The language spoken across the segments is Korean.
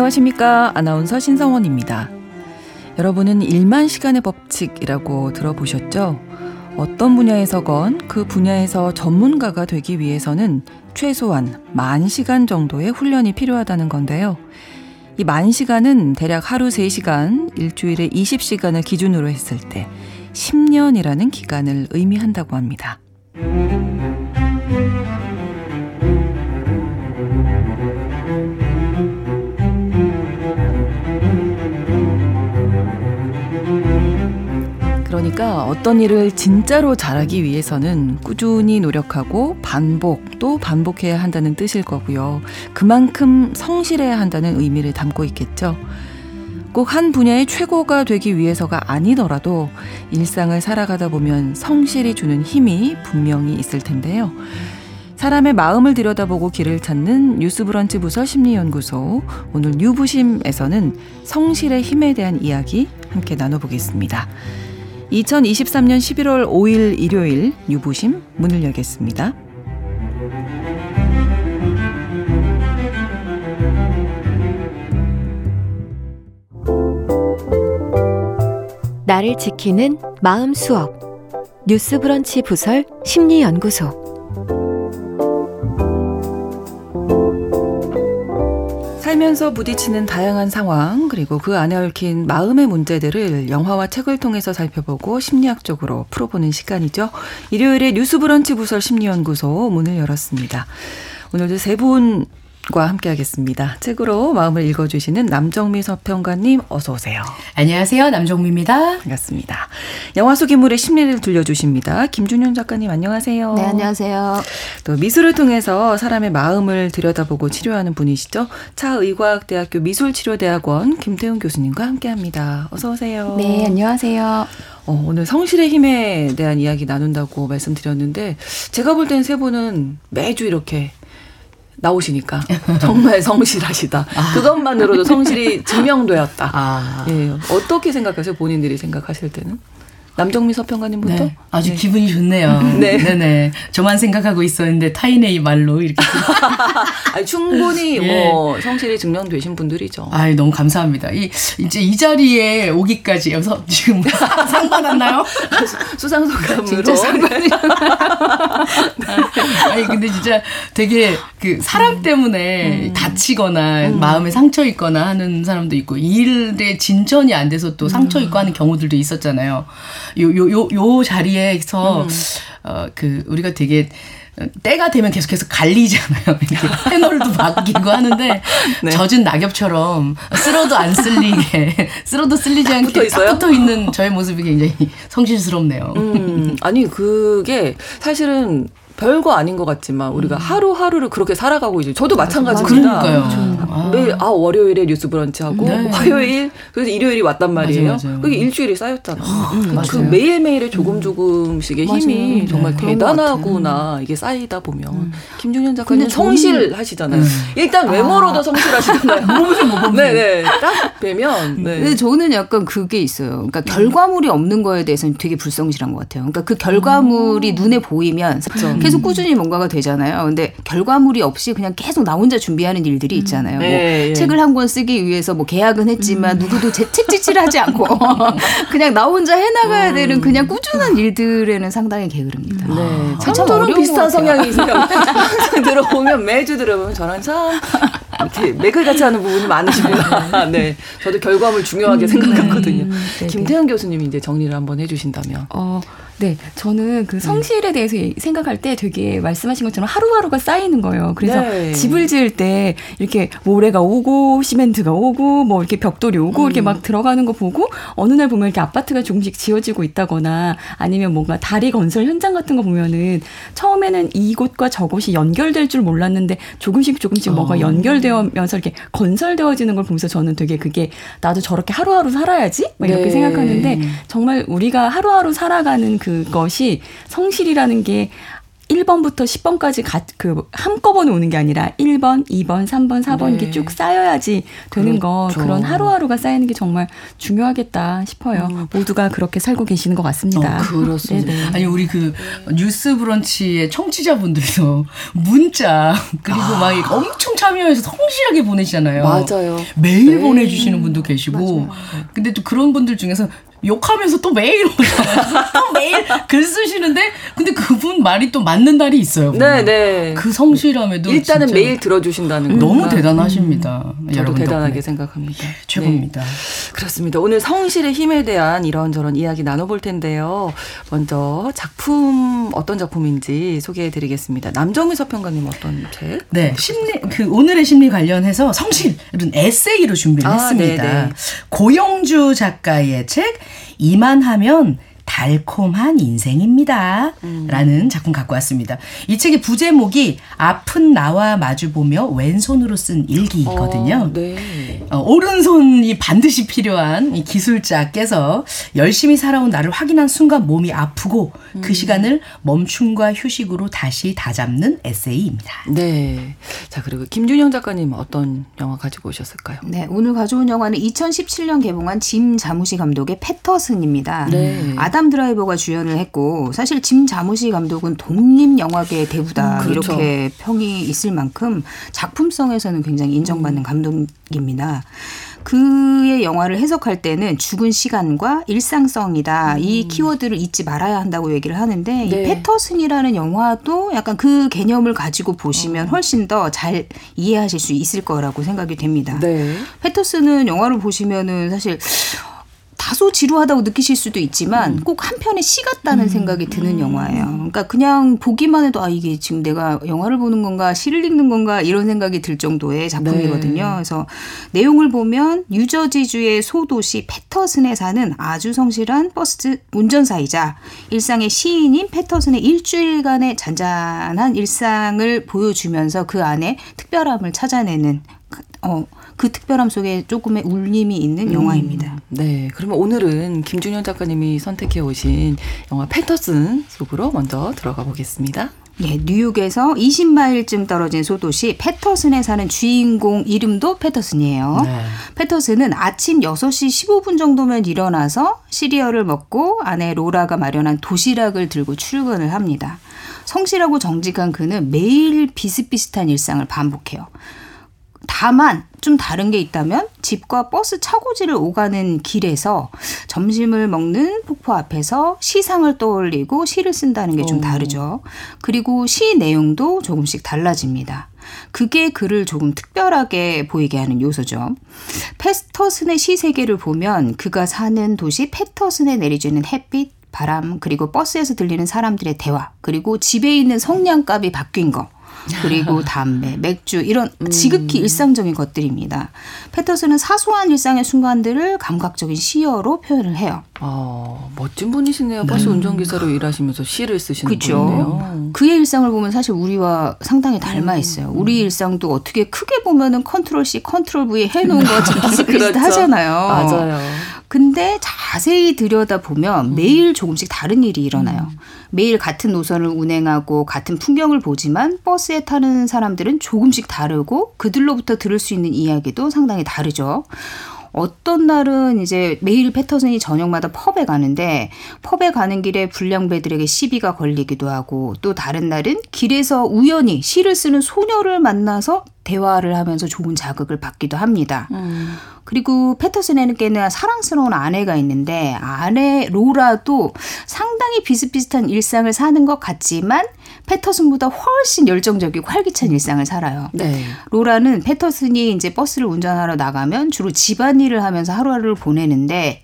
안녕하십니까. 아나운서 신성원입니다. 여러분은 1만 시간의 법칙이라고 들어보셨죠? 어떤 분야에서건 그 분야에서 전문가가 되기 위해서는 최소한 만 시간 정도의 훈련이 필요하다는 건데요. 이 만 시간은 대략 하루 3시간, 일주일에 20시간을 기준으로 했을 때 10년이라는 기간을 의미한다고 합니다. 그러니까 어떤 일을 진짜로 잘하기 위해서는 꾸준히 노력하고 반복 또 반복해야 한다는 뜻일 거고요. 그만큼 성실해야 한다는 의미를 담고 있겠죠. 꼭 한 분야의 최고가 되기 위해서가 아니더라도 일상을 살아가다 보면 성실이 주는 힘이 분명히 있을 텐데요. 사람의 마음을 들여다보고 길을 찾는 뉴스브런치 부서 심리연구소 오늘 뉴부심에서는 성실의 힘에 대한 이야기 함께 나눠보겠습니다. 2023년 11월 5일 일요일 유부심 문을 열겠습니다. 나를 지키는 마음 수업 뉴스 브런치 부설 심리 연구소 살면서 부딪히는 다양한 상황 그리고 그 안에 얽힌 마음의 문제들을 영화와 책을 통해서 살펴보고 심리학적으로 풀어보는 시간이죠. 일요일에 뉴스브런치 부설 심리연구소 문을 열었습니다. 오늘도 세 분 과 함께하겠습니다. 책으로 마음을 읽어주시는 남정미 서평가님 어서 오세요. 안녕하세요. 남정미입니다. 반갑습니다. 영화 속 인물의 심리를 들려주십니다. 김준현 작가님 안녕하세요. 네, 안녕하세요. 또 미술을 통해서 사람의 마음을 들여다보고 치료하는 분이시죠. 차의과학대학교 미술치료대학원 김태훈 교수님과 함께합니다. 어서 오세요. 네, 안녕하세요. 어, 오늘 성실의 힘에 대한 이야기 나눈다고 말씀드렸는데 제가 볼 때는 세 분은 매주 이렇게 나오시니까 정말 성실하시다. 아. 그것만으로도 성실이 증명되었다. 아. 예. 어떻게 생각하세요? 본인들이 생각하실 때는? 남정미 서평가님부터 네, 아주 네. 기분이 좋네요. 네. 네네. 저만 생각하고 있었는데 타인의 말로 이렇게. 아니, 충분히 예. 뭐 성실히 증명되신 분들이죠. 아 너무 감사합니다. 이 이제 이 자리에 오기까지 여기서 지금 상 받았나요? 수상 소감으로. 진짜 상관이. 아니 근데 진짜 되게 그 사람 음. 때문에 음. 다치거나 음. 마음에 상처 있거나 하는 사람도 있고 일에 진전이 안 돼서 또 상처 있고 하는 경우들도 있었잖아요. 요, 요, 요, 요 자리에서, 음. 어, 그, 우리가 되게, 때가 되면 계속해서 갈리잖아요. 이렇게 패널도 바뀌고 하는데 네. 젖은 낙엽처럼 쓸어도 안 쓸리게 쓸어도 쓸리지 않게 붙어, 있어요? 붙어 있는 저의 모습이 굉장히 성실스럽네요. 음, 아니 그게 사실은 별거 아닌 것 같지만 우리가 음. 하루하루를 그렇게 살아가고 이제 저도 마찬가지입니다. 그러니까요. 아. 매일 아 월요일에 뉴스 브런치 하고 네. 화요일 그래서 일요일이 왔단 말이에요. 맞아요, 맞아요. 그게 일주일이 쌓였잖아. 음, 그, 그 매일 매일의 조금 음. 조금씩의 힘이 네. 정말 네, 대단하구나 이게 쌓이다 보면 음. 김종현 작가님 성실하시잖아요. 음. 일단 외모로도 아. 성실하시잖아요. 네네 딱 뵈면. 네. 근데 저는 약간 그게 있어요. 그러니까 결과물이 없는 거에 대해서는 되게 불성실한 것 같아요. 그러니까 그 결과물이 눈에 보이면 계속 꾸준히 뭔가가 되잖아요. 근데 결과물이 없이 그냥 계속 나 혼자 준비하는 일들이 있잖아요. 뭐 네, 뭐 책을 한 권 쓰기 위해서 뭐 계약은 했지만 음. 누구도 제 책지치를 하지 않고 그냥 나 혼자 해나가야 음. 되는 그냥 꾸준한 일들에는 상당히 게으릅니다. 네. 아, 참저랑 비슷한 성향이 있으니까 항상 들어보면 매주 들어보면 저랑 참 이렇게 맥을 같이 하는 부분이 많으시구나. 네. 저도 결과물 중요하게 음, 생각하거든요. 음, 김태현 교수님이 이제 정리를 한번 해주신다면. 어, 네, 저는 그 음. 성실에 대해서 생각할 때 되게 말씀하신 것처럼 하루하루가 쌓이는 거예요. 그래서 네. 집을 지을 때 이렇게 모래가 오고 시멘트가 오고 뭐 이렇게 벽돌이 오고 음. 이렇게 막 들어가는 거 보고 어느 날 보면 이렇게 아파트가 조금씩 지어지고 있다거나 아니면 뭔가 다리 건설 현장 같은 거 보면은 처음에는 이곳과 저곳이 연결될 줄 몰랐는데 조금씩 조금씩 어. 뭐가 연결되면서 이렇게 건설되어지는 걸 보면서 저는 되게 그게 나도 저렇게 하루하루 살아야지 이렇게 네. 생각하는데 정말 우리가 하루하루 살아가는 그 그것이 성실이라는 게 1번부터 10번까지 가, 그 한꺼번에 오는 게 아니라 1번, 2번, 3번, 4번 네. 이렇게 쭉 쌓여야지 되는 그렇죠. 거 그런 하루하루가 쌓이는 게 정말 중요하겠다 싶어요. 음. 모두가 그렇게 살고 계시는 것 같습니다. 어, 그렇습니다. 네네. 아니 우리 그 뉴스 브런치의 청취자분들도 문자 그리고 아. 막 엄청 참여해서 성실하게 보내시잖아요. 맞아요. 매일 네. 보내주시는 분도 계시고 맞아요. 근데 또 그런 분들 중에서 욕하면서 또 매일 또 매일 글 쓰시는데 근데 그분 말이 또 맞는 날이 있어요. 네, 네. 그 성실함에도 일단은 매일 들어주신다는 거 너무 대단하십니다. 음, 저도 대단하게. 생각합니다. 최고입니다. 네. 그렇습니다. 오늘 성실의 힘에 대한 이런저런 이야기 나눠볼 텐데요. 먼저 작품 어떤 작품인지 소개해드리겠습니다. 남정미 서평가님 어떤 책? 네, 심리 그 오늘의 심리 관련해서 성실은 에세이로 준비를 아, 했습니다. 네네. 네. 고영주 작가의 책. 이만하면 달콤한 인생입니다. 음. 라는 작품 갖고 왔습니다. 이 책의 부제목이 아픈 나와 마주보며 왼손으로 쓴 일기거든요. 어, 네. 어, 오른손이 반드시 필요한 이 기술자께서 열심히 살아온 나를 확인한 순간 몸이 아프고 그 음. 그 시간을 멈춤과 휴식으로 다시 다잡는 에세이입니다. 네. 자, 그리고 김준영 작가님 어떤 영화 가지고 오셨을까요? 네. 오늘 가져온 영화는 2017년 개봉한 짐 자무시 감독의 패터슨입니다. 네. 아담 아담 드라이버가 주연을 했고 사실 짐 자무시 감독은 독립 영화계의 대부다 음, 그렇죠. 이렇게 평이 있을 만큼 작품성에서는 굉장히 인정받는 음. 감독입니다. 그의 영화를 해석할 때는 죽은 시간과 일상성이다. 음. 이 키워드를 잊지 말아야 한다고 얘기를 하는데 네. 이 패터슨이라는 영화도 약간 그 개념을 가지고 보시면 어. 훨씬 더 잘 이해하실 수 있을 거라고 생각이 됩니다. 네. 패터슨은 영화를 보시면은 사실 다소 지루하다고 느끼실 수도 있지만 음. 꼭 한편의 시 같다는 음. 생각이 드는 음. 영화예요. 그러니까 그냥 보기만 해도 아 이게 지금 내가 영화를 보는 건가 시를 읽는 건가 이런 생각이 들 정도의 작품이거든요. 네. 그래서 내용을 보면 뉴저지주의 소도시 패터슨에 사는 아주 성실한 버스 운전사이자 일상의 시인인 패터슨의 일주일간의 잔잔한 일상을 보여주면서 그 안에 특별함을 찾아내는 어, 그 특별함 속에 조금의 울림이 있는 음, 영화입니다. 네. 그러면 오늘은 김준현 작가님이 선택해 오신 영화 패터슨 속으로 먼저 들어가 보겠습니다. 예, 뉴욕에서 20마일쯤 떨어진 소도시 패터슨에 사는 주인공 이름도 패터슨이에요. 네. 패터슨은 아침 6시 15분 정도면 일어나서 시리얼을 먹고 아내 로라가 마련한 도시락을 들고 출근을 합니다. 성실하고 정직한 그는 매일 비슷비슷한 일상을 반복해요. 다만 좀 다른 게 있다면 집과 버스 차고지를 오가는 길에서 점심을 먹는 폭포 앞에서 시상을 떠올리고 시를 쓴다는 게 좀 다르죠. 그리고 시 내용도 조금씩 달라집니다. 그게 그를 조금 특별하게 보이게 하는 요소죠. 패터슨의 시 세계를 보면 그가 사는 도시 패터슨에 내리쬐는 햇빛, 바람, 그리고 버스에서 들리는 사람들의 대화, 그리고 집에 있는 성냥갑이 바뀐 거, 그리고 담배, 맥주 이런 음. 지극히 일상적인 것들입니다. 패터슨은 사소한 일상의 순간들을 감각적인 시어로 표현을 해요. 어, 멋진 분이시네요. 버스 네. 운전기사로 일하시면서 시를 쓰시는 그렇죠. 분이네요. 그의 일상을 보면 사실 우리와 상당히 닮아 음. 있어요. 우리 일상도 어떻게 크게 보면은 컨트롤 C, 컨트롤 V 해놓은 것처럼 비슷비슷하잖아요. 그렇죠. 맞아요. 근데 자세히 들여다보면 음. 매일 조금씩 다른 일이 일어나요. 음. 매일 같은 노선을 운행하고 같은 풍경을 보지만 버스에 타는 사람들은 조금씩 다르고 그들로부터 들을 수 있는 이야기도 상당히 다르죠. 어떤 날은 이제 매일 패터슨이 저녁마다 펍에 가는데 펍에 가는 길에 불량배들에게 시비가 걸리기도 하고 또 다른 날은 길에서 우연히 시를 쓰는 소녀를 만나서 대화를 하면서 좋은 자극을 받기도 합니다. 음. 그리고 패터슨에게는 사랑스러운 아내가 있는데 아내 로라도 상당히 비슷비슷한 일상을 사는 것 같지만 패터슨보다 훨씬 열정적이고 활기찬 일상을 살아요. 네. 로라는 패터슨이 이제 버스를 운전하러 나가면 주로 집안일을 하면서 하루하루를 보내는데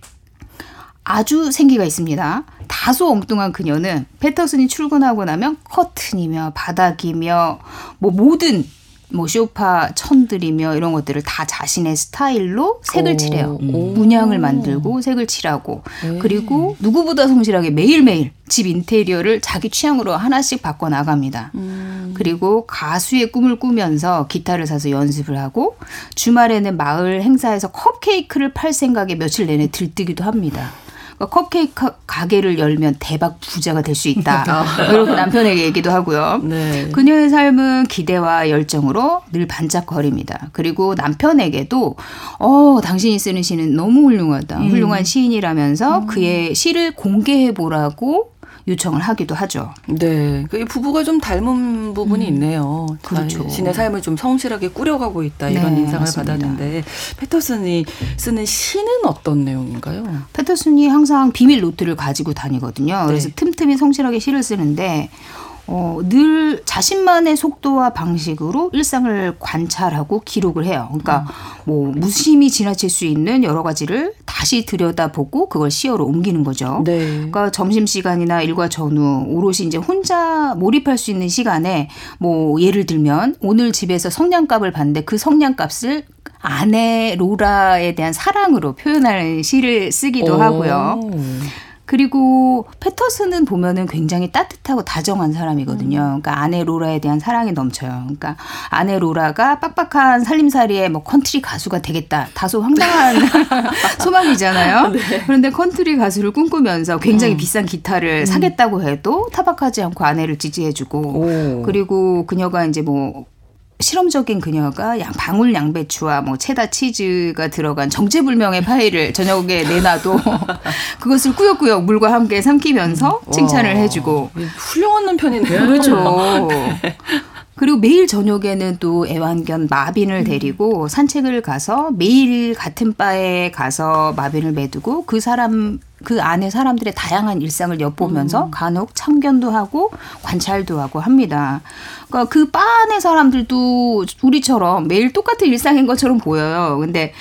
아주 생기가 있습니다. 다소 엉뚱한 그녀는 패터슨이 출근하고 나면 커튼이며 바닥이며 뭐 모든 뭐 쇼파 천들이며 이런 것들을 다 자신의 스타일로 색을 오. 칠해요. 음. 문양을 만들고 색을 칠하고 에이. 그리고 누구보다 성실하게 매일매일 집 인테리어를 자기 취향으로 하나씩 바꿔 나갑니다. 음. 그리고 가수의 꿈을 꾸면서 기타를 사서 연습을 하고 주말에는 마을 행사에서 컵케이크를 팔 생각에 며칠 내내 들뜨기도 합니다. 그러니까 컵케이크 가게를 열면 대박 부자가 될 수 있다. 이렇게 남편에게 얘기도 하고요. 네. 그녀의 삶은 기대와 열정으로 늘 반짝거립니다. 그리고 남편에게도 어 당신이 쓰는 시는 너무 훌륭하다. 음. 훌륭한 시인이라면서 그의 시를 공개해 보라고 요청을 하기도 하죠. 네, 그 부부가 좀 닮은 부분이 있네요. 그렇죠. 자신의 삶을 좀 성실하게 꾸려가고 있다 이런 네, 인상을 맞습니다. 받았는데 패터슨이 쓰는 시는 어떤 내용인가요? 패터슨이 항상 비밀 노트를 가지고 다니거든요. 그래서 네. 틈틈이 성실하게 시를 쓰는데 어, 늘 자신만의 속도와 방식으로 일상을 관찰하고 기록을 해요. 그러니까 뭐 무심히 지나칠 수 있는 여러 가지를 다시 들여다보고 그걸 시어로 옮기는 거죠. 네. 그러니까 점심 시간이나 일과 전후 오롯이 이제 혼자 몰입할 수 있는 시간에 뭐 예를 들면 오늘 집에서 성냥값을 봤는데 그 성냥값을 아내 로라에 대한 사랑으로 표현하는 시를 쓰기도 오. 하고요. 그리고 패터슨은 보면은 굉장히 따뜻하고 다정한 사람이거든요. 그러니까 아내 로라에 대한 사랑이 넘쳐요. 그러니까 아내 로라가 빡빡한 살림살이에 뭐 컨트리 가수가 되겠다. 다소 황당한 소망이잖아요. 그런데 컨트리 가수를 꿈꾸면서 굉장히 비싼 기타를 사겠다고 해도 타박하지 않고 아내를 지지해주고 오. 그리고 그녀가 이제 뭐 실험적인 그녀가 양 방울 양배추와 뭐 체다 치즈가 들어간 정체불명의 파이를 저녁에 내놔도 그것을 꾸역꾸역 물과 함께 삼키면서 칭찬을 와, 해주고 훌륭한 남편이네요. 그렇죠. 그리고 매일 저녁에는 또 애완견 마빈을 데리고 산책을 가서 매일 같은 바에 가서 마빈을 매두고 그 사람 그 안에 사람들의 다양한 일상을 엿보면서 간혹 참견도 하고 관찰도 하고 합니다. 그러니까 그 바 안의 사람들도 우리처럼 매일 똑같은 일상인 것처럼 보여요. 근데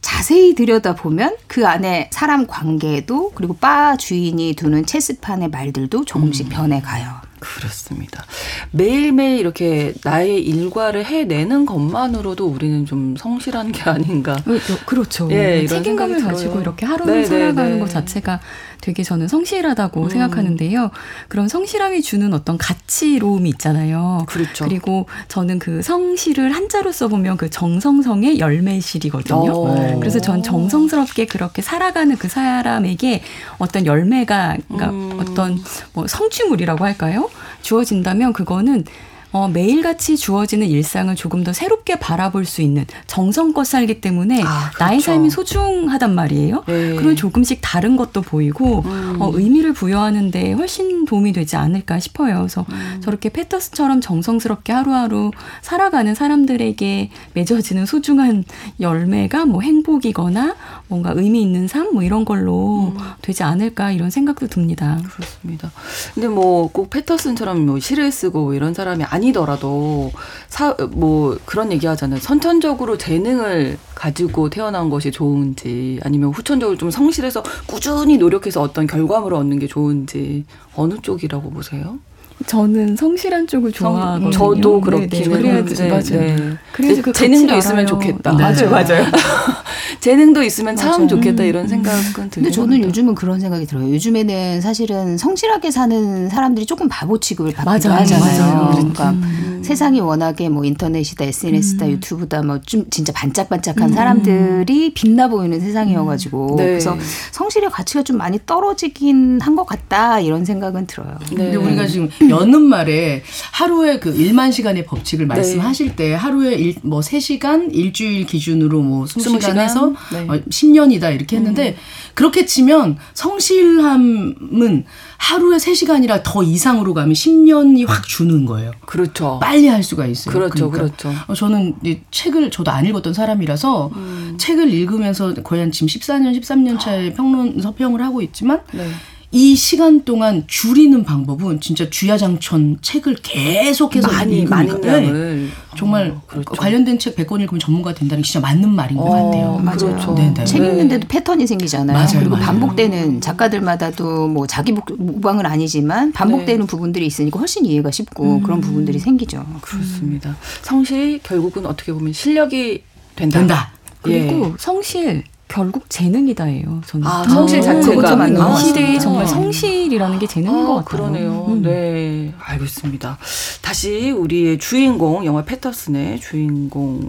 자세히 들여다보면 그 안에 사람 관계도 그리고 바 주인이 두는 체스판의 말들도 조금씩 변해가요. 그렇습니다. 매일매일 이렇게 나의 일과를 해내는 것만으로도 우리는 좀 성실한 게 아닌가. 어, 그렇죠. 예, 책임감을 가지고. 이렇게 하루를 네, 살아가는 네, 네. 것 자체가 되게 저는 성실하다고 음. 생각하는데요. 그런 성실함이 주는 어떤 가치로움이 있잖아요. 그렇죠. 그리고 저는 그 성실을 한자로 써보면 그 정성성의 열매실이거든요. 어. 그래서 전 정성스럽게 그렇게 살아가는 그 사람에게 어떤 열매가 그러니까 음. 어떤 뭐 성취물이라고 할까요? 주어진다면 그거는 어, 매일같이 주어지는 일상을 조금 더 새롭게 바라볼 수 있는 정성껏 살기 때문에 아, 그렇죠. 나의 삶이 소중하단 말이에요. 네. 그런 조금씩 다른 것도 보이고 음. 어, 의미를 부여하는데 훨씬 도움이 되지 않을까 싶어요. 그래서 음. 저렇게 패터스처럼 정성스럽게 하루하루 살아가는 사람들에게 맺어지는 소중한 열매가 뭐 행복이거나 뭔가 의미 있는 삶 뭐 이런 걸로 음. 되지 않을까 이런 생각도 듭니다. 그렇습니다. 근데 뭐 꼭 패터슨처럼 뭐 시를 쓰고 뭐 이런 사람이 아니 더라도 사 뭐 그런 얘기 하잖아요. 선천적으로 재능을 가지고 태어난 것이 좋은지 아니면 후천적으로 좀 성실해서 꾸준히 노력해서 어떤 결과물을 얻는 게 좋은지 어느 쪽이라고 보세요? 저는 성실한 쪽을 좋아하거든요. 저도 네, 그렇긴 네. 그래야지 네, 맞아요. 네. 그래야지 그 재능도 있으면 알아요. 좋겠다. 네. 맞아요, 맞아요. 재능도 있으면 참 맞아요. 좋겠다 음, 이런 음. 생각은 근데 저는 합니다. 요즘은 그런 생각이 들어요. 요즘에는 사실은 성실하게 사는 사람들이 조금 바보 취급을 받기도 맞아요. 하잖아요. 맞아요. 그러니까 음. 세상이 워낙에 뭐 인터넷이다, SNS다, 음. 유튜브다, 뭐 좀 진짜 반짝반짝한 음. 사람들이 빛나 보이는 세상이어가지고 네. 그래서 성실의 가치가 좀 많이 떨어지긴 한 것 같다 이런 생각은 들어요. 네. 근데 우리가 지금 여는 말에 하루에 그 1만 시간의 법칙을 말씀하실 때 하루에 일, 뭐 3시간 일주일 기준으로 뭐 20시간, 20시간? 해서 네. 어, 10년이다 이렇게 했는데 그렇게 치면 성실함은 하루에 3시간이라 더 이상으로 가면 10년이 확 주는 거예요. 그렇죠. 빨리 할 수가 있어요. 그렇죠, 그러니까 그렇죠. 어, 저는 이 책을 저도 안 읽었던 사람이라서 책을 읽으면서 거의 한 지금 14년, 13년 차에 평론 서평을 하고 있지만 네. 이 시간 동안 줄이는 방법은 진짜 주야장천 책을 계속해서 많이. 많은 네. 양을 정말 어, 그렇죠. 관련된 책 100권 읽으면 전문가 된다는 게 진짜 맞는 말인 것 어, 같아요. 맞아요. 그렇죠. 네, 네. 책 네. 읽는데도 패턴이 생기잖아요. 맞아요, 그리고 맞아요. 반복되는 작가들마다도 뭐 자기 목- 모방은 아니지만 반복되는 네. 부분들이 있으니까 훨씬 이해가 쉽고 그런 부분들이 생기죠. 그렇습니다. 성실이 결국은 어떻게 보면 실력이 된다. 된다. 그리고 예. 성실 결국 재능이다예요. 저는. 아, 성실 아, 자체가 맞는 것이 시대에 같습니다. 정말 성실이라는 게 재능인 것 아, 같아요. 그러네요. 음. 네, 알겠습니다. 다시 우리의 주인공 영화 패터슨의 주인공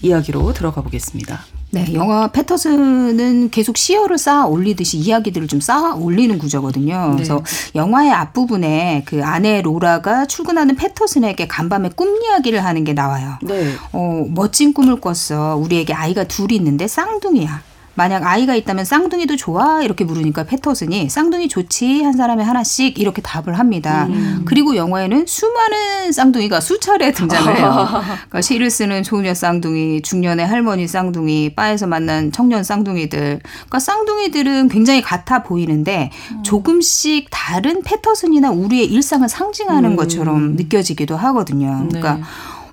이야기로 들어가 보겠습니다. 네, 영화 패터슨은 계속 시어를 쌓아 올리듯이 이야기들을 좀 쌓아 올리는 구조거든요. 네. 그래서 영화의 앞부분에 그 아내 로라가 출근하는 패터슨에게 간밤에 꿈 이야기를 하는 게 나와요. 네. 어, 멋진 꿈을 꿨어. 우리에게 아이가 둘이 있는데 쌍둥이야. 만약 아이가 있다면 쌍둥이도 좋아? 이렇게 물으니까 패터슨이 쌍둥이 좋지 한 사람에 하나씩 이렇게 답을 합니다. 음. 그리고 영화에는 수많은 쌍둥이가 수차례 등장을 해요. 그러니까 시를 쓰는 소녀 쌍둥이, 중년의 할머니 쌍둥이, 바에서 만난 청년 쌍둥이들. 그러니까 쌍둥이들은 굉장히 같아 보이는데 음. 조금씩 다른 패터슨이나 우리의 일상을 상징하는 음. 것처럼 느껴지기도 하거든요. 그러니까 네.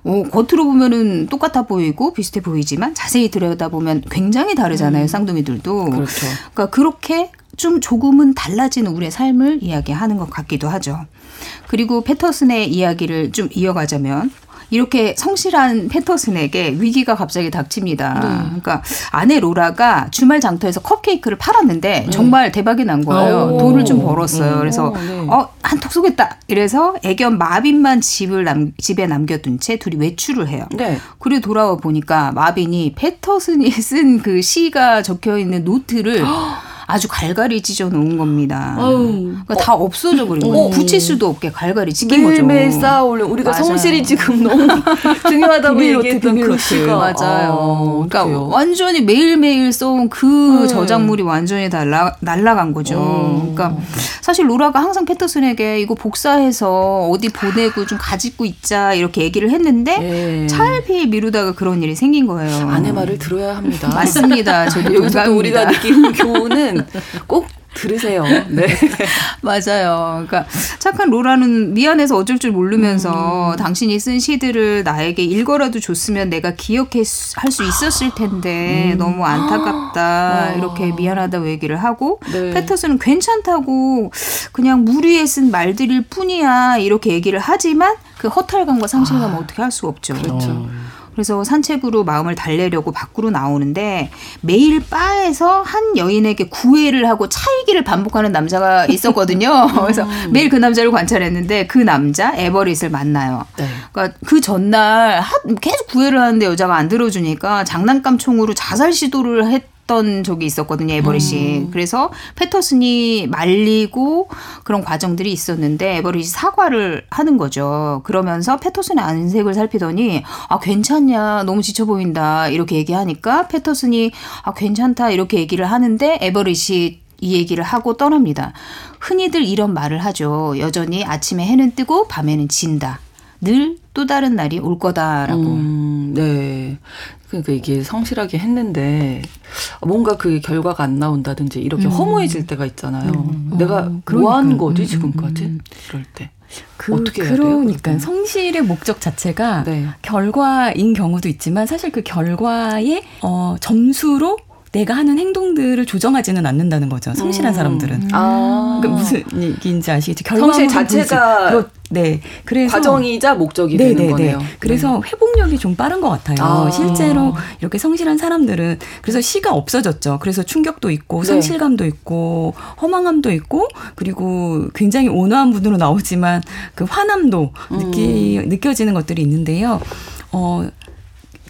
어, 겉으로 보면은 똑같아 보이고 비슷해 보이지만 자세히 들여다보면 굉장히 다르잖아요. 음. 쌍둥이들도. 그렇죠. 그러니까 그렇게 좀 조금은 달라진 우리의 삶을 이야기하는 것 같기도 하죠. 그리고 패터슨의 이야기를 좀 이어가자면 이렇게 성실한 패터슨에게 위기가 갑자기 닥칩니다. 네. 그러니까 아내 로라가 주말 장터에서 컵케이크를 팔았는데 네. 정말 대박이 난 거예요. 오. 돈을 좀 벌었어요. 그래서 네. 어 한턱 쏘겠다. 이래서 애견 마빈만 집을 남, 집에 남겨둔 채 둘이 외출을 해요. 네. 그리고 돌아와 보니까 마빈이 패터슨이 쓴 그 시가 적혀 있는 노트를 아주 갈갈이 찢어 놓은 겁니다. 그러니까 어. 다 없어져 버린 거예요. 어. 붙일 수도 없게 갈갈이 찢긴 거죠. 매일매일 쌓아올려 우리가 맞아요. 성실이 지금 너무 중요하다고 얘기했던 그 시가 맞아요. 어, 그러니까? 완전히 매일매일 써온 그 네. 저작물이 완전히 다 날라, 날라간 거죠. 어. 그러니까 사실 로라가 항상 패터슨에게 이거 복사해서 어디 보내고 좀 가지고 있자 이렇게 얘기를 했는데 네. 차일피일 미루다가 그런 일이 생긴 거예요. 아내 말을 들어야 합니다. 맞습니다. 저도 여기서 우리가 느끼는 교훈은 꼭 들으세요. 네. 맞아요. 그러니까 착한 로라는 미안해서 어쩔 줄 모르면서 음. 당신이 쓴 시들을 나에게 읽어라도 줬으면 내가 기억할 수 있었을 텐데 음. 너무 안타깝다. 어. 이렇게 미안하다고 얘기를 하고 네. 패터슨은 괜찮다고 그냥 무리에 쓴 말들일 뿐이야. 이렇게 얘기를 하지만 그 허탈감과 상실감은 아. 어떻게 할 수가 없죠. 그렇죠. 그래서 산책으로 마음을 달래려고 밖으로 나오는데 매일 바에서 한 여인에게 구애를 하고 차이기를 반복하는 남자가 있었거든요. 그래서 음. 매일 그 남자를 관찰했는데 그 남자 에버릿을 만나요. 네. 그러니까 그 전날 계속 구애를 하는데 여자가 안 들어주니까 장난감 총으로 자살 시도를 했 했던 적이 있었거든요, 에버릿이. 음. 그래서 패터슨이 말리고 그런 과정들이 있었는데 에버릿이 사과를 하는 거죠. 그러면서 패터슨의 안색을 살피더니 아, 괜찮냐. 너무 지쳐 보인다. 이렇게 얘기하니까 패터슨이 아, 괜찮다. 이렇게 얘기를 하는데 에버릿이 이 얘기를 하고 떠납니다. 흔히들 이런 말을 하죠. 여전히 아침에 해는 뜨고 밤에는 진다. 늘 또 다른 날이 올 거다라고. 음, 네. 그러니까 이게 성실하게 했는데 뭔가 그 결과가 안 나온다든지 이렇게 음. 허무해질 때가 있잖아요. 음. 내가 어, 뭐한 거지 음, 음, 지금까지? 음, 이럴 때. 그, 어떻게 해야 그러니까 돼요? 성실의 목적 자체가 네. 결과인 경우도 있지만 사실 그 결과의 어, 점수로 내가 하는 행동들을 조정하지는 않는다는 거죠. 성실한 음. 사람들은. 아. 그러니까 무슨 얘기인지 아시겠죠? 성실 자체가 그렇, 네. 그래서 과정이자 목적이 네네네. 되는 거네요. 그래서 네. 회복력이 좀 빠른 것 같아요. 아. 실제로 이렇게 성실한 사람들은 그래서 시가 없어졌죠. 그래서 충격도 있고 네. 상실감도 있고 허망함도 있고 그리고 굉장히 온화한 분으로 나오지만 그 화남도 음. 느끼 느껴지는 것들이 있는데요. 어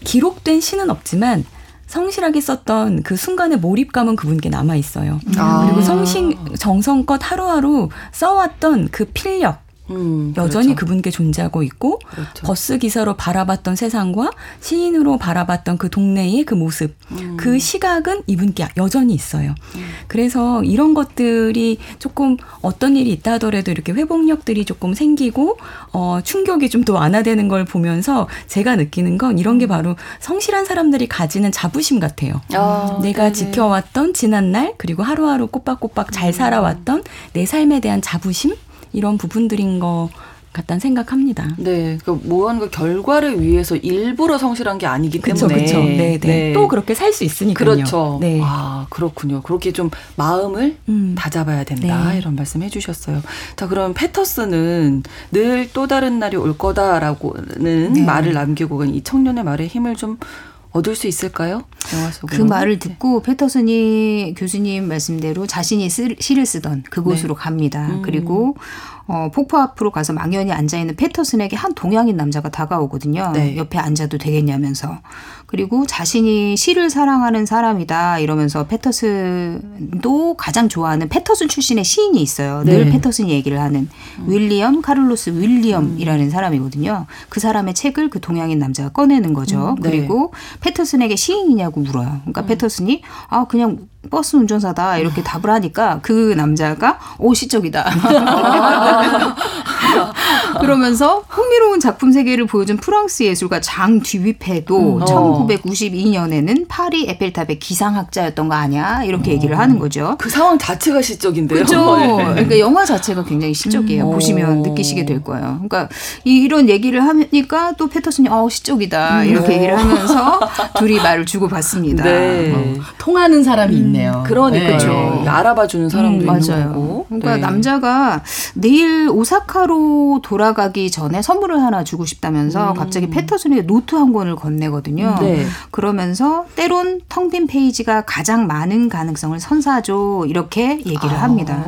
기록된 시는 없지만 성실하게 썼던 그 순간의 몰입감은 그분께 남아 있어요. 아. 그리고 성신 정성껏 하루하루 써왔던 그 필력 음, 여전히 그렇죠. 그분께 존재하고 있고 그렇죠. 버스 기사로 바라봤던 세상과 시인으로 바라봤던 그 동네의 그 모습 음. 그 시각은 이분께 여전히 있어요. 음. 그래서 이런 것들이 조금 어떤 일이 있다 하더라도 이렇게 회복력들이 조금 생기고 어 충격이 좀 더 완화되는 걸 보면서 제가 느끼는 건 이런 게 음. 바로 성실한 사람들이 가지는 자부심 같아요. 아, 내가 네네. 지켜왔던 지난 날 그리고 하루하루 꼬박꼬박 잘 음. 살아왔던 내 삶에 대한 자부심 이런 부분들인 것 같다는 생각합니다. 네, 그 무언가 결과를 위해서 일부러 성실한 게 아니기 때문에 그렇죠, 네, 네, 네. 또 그렇게 살 수 있으니까요. 그렇죠. 네. 아 그렇군요. 그렇게 좀 마음을 음. 다잡아야 된다 네. 이런 말씀해주셨어요. 자, 그럼 패터스는 늘또 다른 날이 올 거다라고는 네. 말을 남기고 이 청년의 말에 힘을 좀 얻을 수 있을까요? 영화 속으로. 그 말을 듣고 패터슨이 교수님 말씀대로 자신이 쓰, 시를 쓰던 그곳으로 네. 갑니다. 음. 그리고 어, 폭포 앞으로 가서 망연히 앉아 있는 패터슨에게 한 동양인 남자가 다가오거든요. 네. 옆에 앉아도 되겠냐면서. 그리고 자신이 시를 사랑하는 사람이다 이러면서 패터슨도 가장 좋아하는 패터슨 출신의 시인이 있어요. 늘 네. 패터슨이 얘기를 하는 윌리엄 카를로스 윌리엄이라는 사람이거든요. 그 사람의 책을 그 동양인 남자가 꺼내는 거죠. 네. 그리고 패터슨에게 시인이냐고 물어요. 그러니까 패터슨이 아 그냥 버스 운전사다 이렇게 답을 하니까 그 남자가 오 시적이다. 그러면서 흥미로운 작품 세계를 보여준 프랑스 예술가 장 뒤뷔페도 음. 1922년에는 파리 에펠탑의 기상학자였던 거 아니야? 이렇게 얘기를 하는 거죠. 그 상황 자체가 시적인데요. 그렇죠. 네. 그러니까 영화 자체가 굉장히 시적이에요. 음. 보시면 오. 느끼시게 될 거예요. 그러니까 이- 이런 얘기를 하니까 또 패터슨이 어 시적이다 이렇게 얘기를 하면서 둘이 말을 주고 받습니다. 네. 어, 통하는 사람이 있네요. 그러니까 네. 죠 알아봐주는 사람도 음, 맞아요. 그러니까 네. 남자가 내일 오사카로 돌아가기 전에 선물을 하나 주고 싶다면서 갑자기 패터슨에게 노트 한 권을 건네거든요. 음. 네. 그러면서 때론 텅 빈 페이지가 가장 많은 가능성을 선사하죠. 이렇게 얘기를 아. 합니다.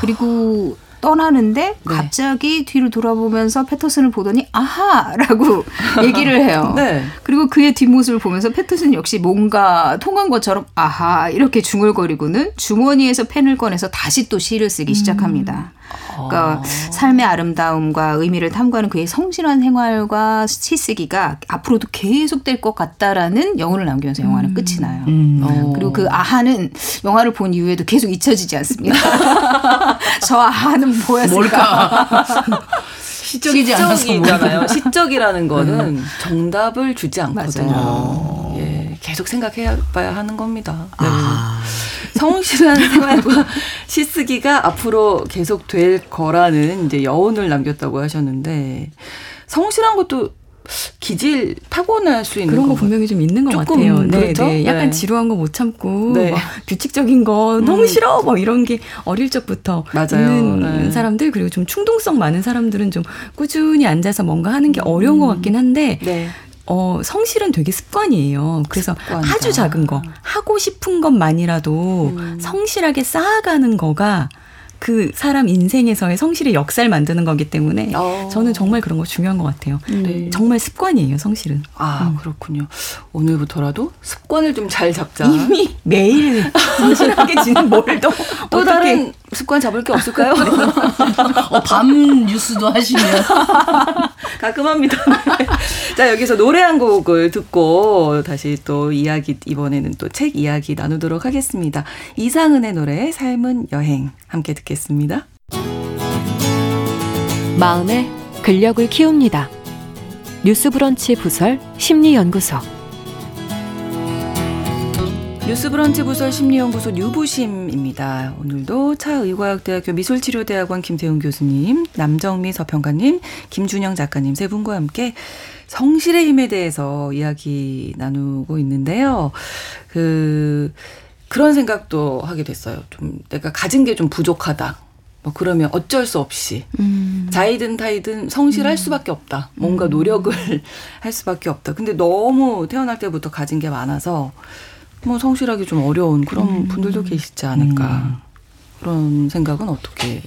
그리고 떠나는데 네. 갑자기 뒤로 돌아보면서 패터슨을 보더니 아하라고 얘기를 해요. 네. 그리고 그의 뒷모습을 보면서 패터슨 역시 뭔가 통한 것처럼 아하 이렇게 중얼거리고는 주머니에서 펜을 꺼내서 다시 또 시를 쓰기 시작합니다. 그러니까 삶의 아름다움과 의미를 탐구하는 그의 성실한 생활과 시쓰기가 앞으로도 계속될 것 같다라는 영혼을 남기면서 영화는 끝이 나요. 어. 그리고 그 아하는 영화를 본 이후에도 계속 잊혀지지 않습니다. 저 아하는 뭐였을까? 뭘까? 시적이지 않아서 시적이잖아요. 시적이라는 거는 정답을 주지 않거든요. 맞아요. 예, 계속 생각해 봐야 하는 겁니다. 네. 성실한 생활과 시쓰기가 앞으로 계속 될 거라는 이제 여운을 남겼다고 하셨는데 성실한 것도 기질 타고날 수 있는 그런 거? 분명히 좀 있는 것 같아요. 네, 그렇죠? 네. 약간 네. 지루한 거 못 참고 네. 막 규칙적인 거 너무 싫어 뭐 이런 게 어릴 적부터 맞아요. 있는 네. 사람들 그리고 좀 충동성 많은 사람들은 좀 꾸준히 앉아서 뭔가 하는 게 어려운 것 같긴 한데 네. 어, 성실은 되게 습관이에요. 그래서 습관이다. 아주 작은 거, 하고 싶은 것만이라도 음. 성실하게 쌓아가는 거가 그 사람 인생에서의 성실의 역사를 만드는 거기 때문에 어. 저는 정말 그런 거 중요한 것 같아요. 네. 정말 습관이에요, 성실은. 아 그렇군요. 오늘부터라도 습관을 좀 잘 잡자. 이미 매일 성실하게 지는 뭘 또, 다른 습관 잡을 게 없을까요? 어, 밤 뉴스도 하시면 가끔 합니다. 자, 여기서 노래 한 곡을 듣고 다시 또 이야기, 이번에는 또 책 이야기 나누도록 하겠습니다. 이상은의 노래, 삶은 여행. 함께 듣겠습니다. 마음의 근력을 키웁니다. 뉴스브런치 부설 심리연구소. 뉴스브런치 부설 심리연구소 뉴부심입니다. 오늘도 차의과학대학교 미술치료대학원 김태훈 교수님, 남정미 서평가님, 김준영 작가님 세 분과 함께 성실의 힘에 대해서 이야기 나누고 있는데요. 그, 그런 생각도 하게 됐어요. 좀 내가 가진 게 좀 부족하다. 뭐 그러면 어쩔 수 없이 자이든 타이든 성실할 수밖에 없다. 뭔가 노력을 할 수밖에 없다. 근데 너무 태어날 때부터 가진 게 많아서 뭐 성실하기 좀 어려운 그런 분들도 계시지 않을까. 그런 생각은 어떻게?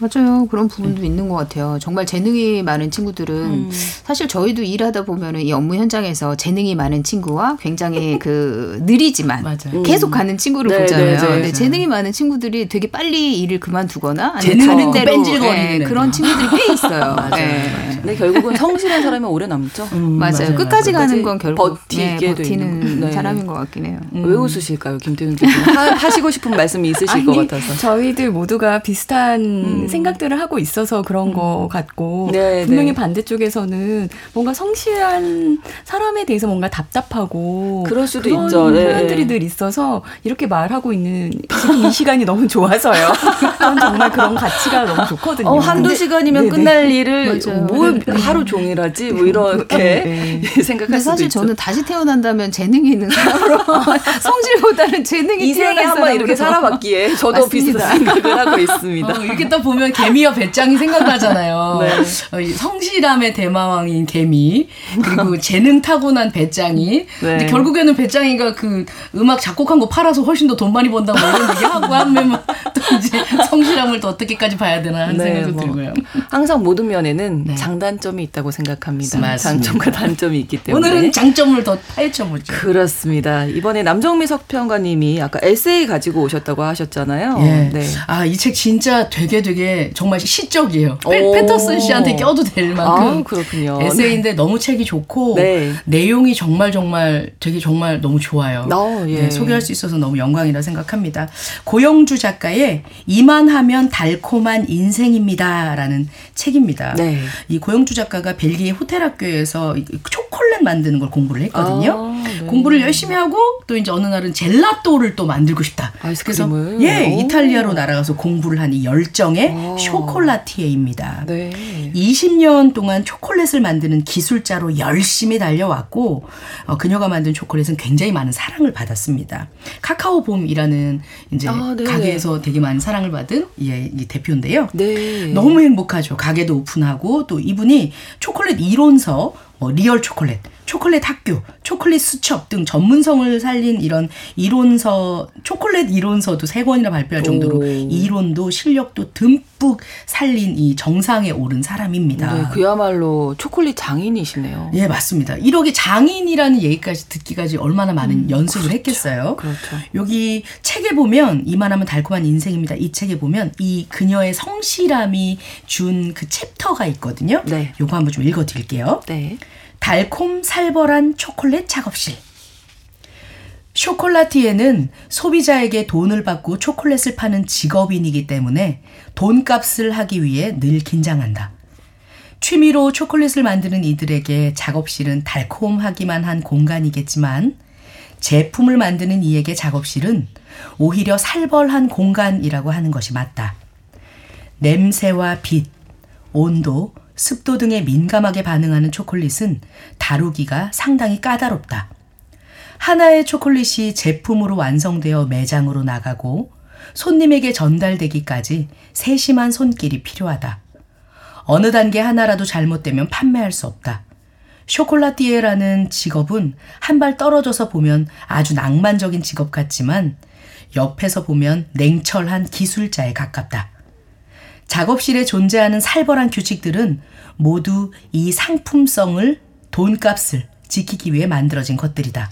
맞아요. 그런 부분도 있는 것 같아요. 정말 재능이 많은 친구들은 음. 사실 저희도 일하다 보면은 이 업무 현장에서 재능이 많은 친구와 굉장히 그 느리지만 맞아요. 계속 가는 친구를 네, 보잖아요. 네, 네. 근데 재능이 많은 친구들이 되게 빨리 일을 그만두거나 아니면 재능은 다른 데로 뺀질거리는 예, 그런. 친구들이 꽤 있어요. 맞아요. 예. 근데 결국은 성실한 사람이 오래 남죠. 음, 맞아요. 끝까지 가는 건 결국 버티게 예, 돼 버티는. 네. 사람인 것 같긴 해요. 왜 웃으실까요, 김태훈? 하, 하시고 싶은 말씀이 있으실 것 같아서. 저희들 모두가 비슷한 생각들을 하고 있어서 그런 거 같고 네, 분명히 네. 반대쪽에서는 뭔가 성실한 사람에 대해서 뭔가 답답하고 그럴 수도 그런 있죠. 네. 표현들이 늘 있어서 이렇게 말하고 있는 지금 이 시간이 너무 좋아서요. 전 정말 그런 가치가 너무 좋거든요. 어, 한두 시간이면 네네. 끝날 일을 맞아요. 뭘 하루 종일 하지? 뭐 이렇게 네. 생각할 수도 사실 있죠. 저는 다시 태어난다면 재능이 있는 사람으로 성질보다는 재능이 이 생에 뛰어난 한번 이렇게. 살아봤기에 저도 맞습니다. 비슷한 생각을 하고 있습니다. 어, 이렇게 딱 보면 보면 개미와 배짱이 생각나잖아요. 네. 어, 성실함의 대마왕인 개미 그리고 재능 타고난 배짱이. 네. 근데 결국에는 배짱이가 그 음악 작곡한 거 팔아서 훨씬 더 돈 많이 번다고 이런 얘기하고 하면 또 이제 성실함을 또 어떻게까지 봐야 되나 하는 네, 생각도 뭐 들고요. 항상 모든 면에는 네. 장단점이 있다고 생각합니다. 맞습니다. 장점과 단점이 있기 때문에 오늘은 장점을 더 파헤쳐보죠. 그렇습니다. 이번에 남정미 석평가님이 아까 에세이 가지고 오셨다고 하셨잖아요. 예. 네. 아이 책 진짜 되게 되게 정말 시적이에요. 페, 터슨 씨한테 껴도 될 만큼 아, 그렇군요. 에세이인데 너무 책이 좋고 네. 내용이 정말 정말 되게 정말 너무 좋아요. 어, 예. 네, 소개할 수 있어서 너무 영광이라 생각합니다. 고영주 작가의 이만하면 달콤한 인생입니다라는 책입니다. 네. 이 고영주 작가가 벨기에 호텔 학교에서 초콜릿 만드는 걸 공부를 했거든요. 아, 네. 공부를 열심히 하고 또 이제 어느 날은 젤라또를 또 만들고 싶다. 아이스크림을. 그래서 예, 오. 이탈리아로 날아가서 공부를 한 이 열정의 오. 쇼콜라티에입니다. 네. 20년 동안 초콜릿을 만드는 기술자로 열심히 달려왔고 어, 그녀가 만든 초콜릿은 굉장히 많은 사랑을 받았습니다. 카카오봄이라는 이제 아, 가게에서 되게 많은 사랑을 받은 예, 대표인데요. 네. 너무 행복하죠. 가게도 오픈하고 또 이분이 초콜릿 이론서 뭐 리얼 초콜릿, 초콜릿 학교, 초콜릿 수첩 등 전문성을 살린 이런 이론서, 초콜릿 이론서도 세 권이나 발표할 정도로 오. 이론도 실력도 듬뿍 살린 이 정상에 오른 사람입니다. 네, 그야말로 초콜릿 장인이시네요. 예, 맞습니다. 이렇게 장인이라는 얘기까지 듣기까지 얼마나 많은 음, 연습을 그렇죠. 했겠어요. 그렇죠. 여기 책에 보면 이만하면 달콤한 인생입니다. 이 책에 보면 이 그녀의 성실함이 준 그 챕터가 있거든요. 네. 요거 한번 좀 읽어 드릴게요. 네. 달콤 살벌한 초콜릿 작업실. 쇼콜라티에는 소비자에게 돈을 받고 초콜릿을 파는 직업인이기 때문에 돈값을 하기 위해 늘 긴장한다. 취미로 초콜릿을 만드는 이들에게 작업실은 달콤하기만 한 공간이겠지만 제품을 만드는 이에게 작업실은 오히려 살벌한 공간이라고 하는 것이 맞다. 냄새와 빛, 온도, 습도 등에 민감하게 반응하는 초콜릿은 다루기가 상당히 까다롭다. 하나의 초콜릿이 제품으로 완성되어 매장으로 나가고 손님에게 전달되기까지 세심한 손길이 필요하다. 어느 단계 하나라도 잘못되면 판매할 수 없다. 쇼콜라티에라는 직업은 한 발 떨어져서 보면 아주 낭만적인 직업 같지만 옆에서 보면 냉철한 기술자에 가깝다. 작업실에 존재하는 살벌한 규칙들은 모두 이 상품성을 돈값을 지키기 위해 만들어진 것들이다.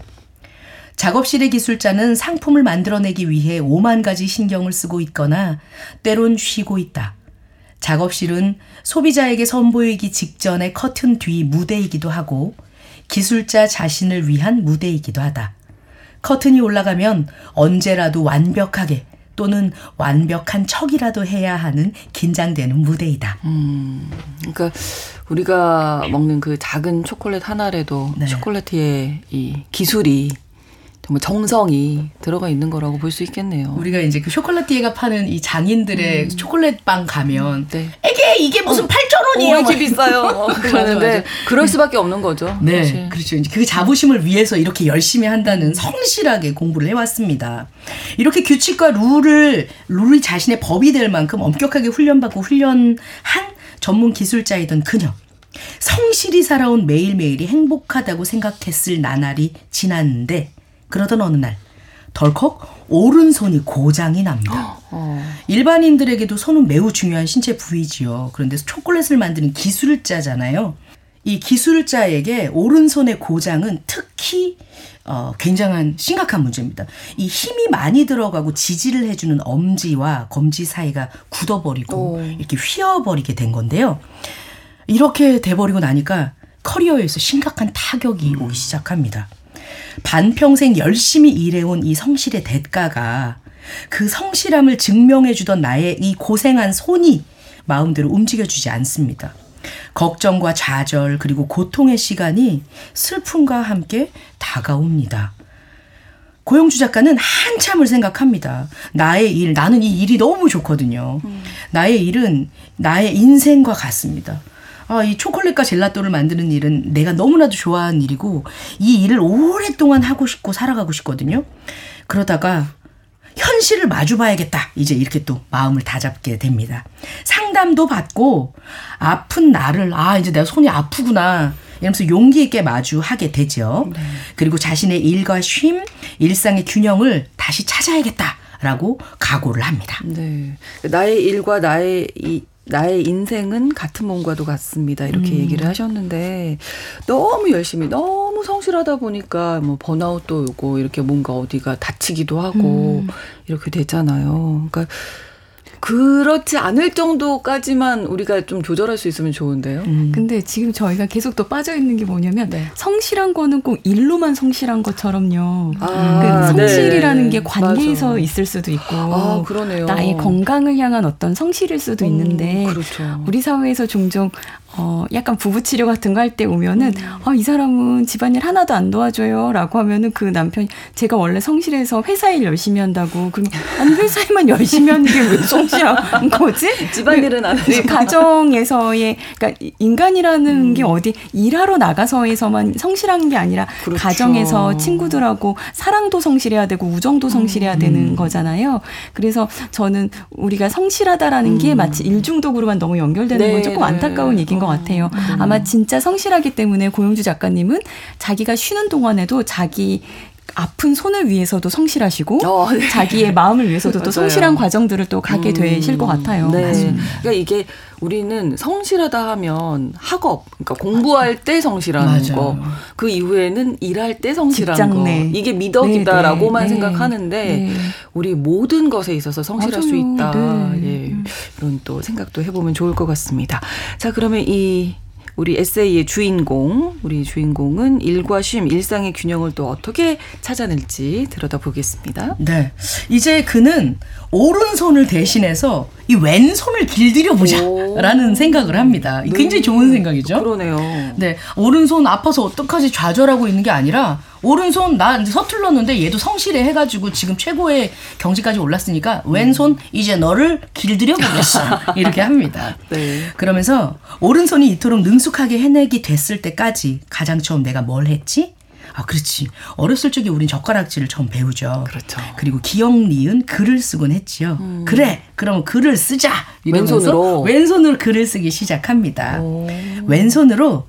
작업실의 기술자는 상품을 만들어내기 위해 오만 가지 신경을 쓰고 있거나 때론 쉬고 있다. 작업실은 소비자에게 선보이기 직전의 커튼 뒤 무대이기도 하고 기술자 자신을 위한 무대이기도 하다. 커튼이 올라가면 언제라도 완벽하게 또는 완벽한 척이라도 해야 하는 긴장되는 무대이다. 음, 그러니까 우리가 먹는 그 작은 초콜릿 하나라도 네. 초콜릿의 이 기술이 정말 정성이 들어가 있는 거라고 볼 수 있겠네요. 우리가 이제 그 쇼콜라티에가 파는 이 장인들의 음. 초콜릿빵 가면 네. 이게 이게 무슨 어, 8천 원이에요? 이렇게 비싸요. 어, 그러는데 그럴 수밖에 없는 거죠. 네, 사실. 그렇죠. 이제 그 자부심을 위해서 이렇게 열심히 한다는 성실하게 공부를 해왔습니다. 이렇게 규칙과 룰을 룰이 자신의 법이 될 만큼 엄격하게 훈련받고 훈련한 전문 기술자이던 그녀. 성실히 살아온 매일매일이 행복하다고 생각했을 나날이 지났는데 그러던 어느 날 덜컥 오른손이 고장이 납니다. 어. 일반인들에게도 손은 매우 중요한 신체 부위지요. 그런데 초콜릿을 만드는 기술자잖아요. 이 기술자에게 오른손의 고장은 특히 어, 굉장한 심각한 문제입니다. 이 힘이 많이 들어가고 지지를 해주는 엄지와 검지 사이가 굳어버리고 오. 이렇게 휘어버리게 된 건데요. 이렇게 돼버리고 나니까 커리어에서 심각한 타격이 오기 시작합니다. 반평생 열심히 일해온 이 성실의 대가가 그 성실함을 증명해주던 나의 이 고생한 손이 마음대로 움직여주지 않습니다. 걱정과 좌절 그리고 고통의 시간이 슬픔과 함께 다가옵니다. 고영주 작가는 한참을 생각합니다. 나의 일, 나는 이 일이 너무 좋거든요. 음. 나의 일은 나의 인생과 같습니다. 아, 이 초콜릿과 젤라또를 만드는 일은 내가 너무나도 좋아하는 일이고 이 일을 오랫동안 하고 싶고 살아가고 싶거든요. 그러다가 현실을 마주봐야겠다. 이제 이렇게 또 마음을 다잡게 됩니다. 상 상담도 받고 아픈 나를 아 이제 내가 손이 아프구나 이러면서 용기 있게 마주하게 되죠. 네. 그리고 자신의 일과 쉼, 일상의 균형을 다시 찾아야겠다 라고 각오를 합니다. 네. 나의 일과 나의 이 나의 인생은 같은 몸과도 같습니다. 이렇게 음. 얘기를 하셨는데 너무 열심히 너무 성실하다 보니까 뭐 번아웃도 오고 이렇게 뭔가 어디가 다치기도 하고 음. 이렇게 되잖아요. 그러니까 그렇지 않을 정도까지만 우리가 좀 조절할 수 있으면 좋은데요. 음. 근데 지금 저희가 계속 또 빠져 있는 게 뭐냐면 네. 성실한 거는 꼭 일로만 성실한 것처럼요. 아, 그 성실이라는 네. 게 관계에서 맞아. 있을 수도 있고, 아, 그러네요. 나의 건강을 향한 어떤 성실일 수도 음, 있는데, 그렇죠. 우리 사회에서 종종 어, 약간 부부 치료 같은 거 할 때 오면은, 음. 어, 이 사람은 집안일 하나도 안 도와줘요. 라고 하면은 그 남편이, 제가 원래 성실해서 회사 일 열심히 한다고. 그럼, 아니, 회사 일만 열심히 하는 게 왜 성실한 거지? 집안일은 안 네, 가정에서의, 그러니까 인간이라는 음. 게 어디 일하러 나가서에서만 성실한 게 아니라, 그렇죠. 가정에서 친구들하고 사랑도 성실해야 되고, 우정도 성실해야 음. 되는 거잖아요. 그래서 저는 우리가 성실하다라는 게 음. 마치 일 중독으로만 너무 연결되는 네, 건 조금 안타까운 얘기인 것것 같아요. 음. 아마 진짜 성실하기 때문에 고용주 작가님은 자기가 쉬는 동안에도 자기 아픈 손을 위해서도 성실하시고 어, 네. 자기의 마음을 위해서도 또 성실한 과정들을 또 가게 음, 되실 것 같아요. 네. 그러니까 이게 우리는 성실하다 하면 학업, 그러니까 공부할 때 성실한 거, 그 이후에는 일할 때 성실한 거, 이게 미덕이다라고만 네, 네, 생각하는데 네. 우리 모든 것에 있어서 성실할 맞아요. 수 있다. 네. 예, 이런 또 생각도 해보면 좋을 것 같습니다. 자, 그러면 이 우리 에세이의 주인공, 우리 주인공은 일과 쉼, 일상의 균형을 또 어떻게 찾아낼지 들여다보겠습니다. 네. 이제 그는 오른손을 대신해서 이 왼손을 길들여 보자라는 생각을 합니다. 네. 굉장히 좋은 생각이죠. 그러네요. 네. 오른손 아파서 어떡하지 좌절하고 있는 게 아니라 오른손 나 서툴렀는데 얘도 성실해 해가지고 지금 최고의 경지까지 올랐으니까 왼손 이제 너를 길들여 보겠어 이렇게 합니다. 네. 그러면서 오른손이 이토록 능숙하게 해내기 됐을 때까지 가장 처음 내가 뭘 했지? 아, 그렇지. 어렸을 적에 우린 젓가락질을 처음 배우죠. 그렇죠. 그리고 기억 니은 글을 쓰곤 했지요. 음. 그래. 그럼 글을 쓰자. 왼손으로 왼손으로 글을 쓰기 시작합니다. 오. 왼손으로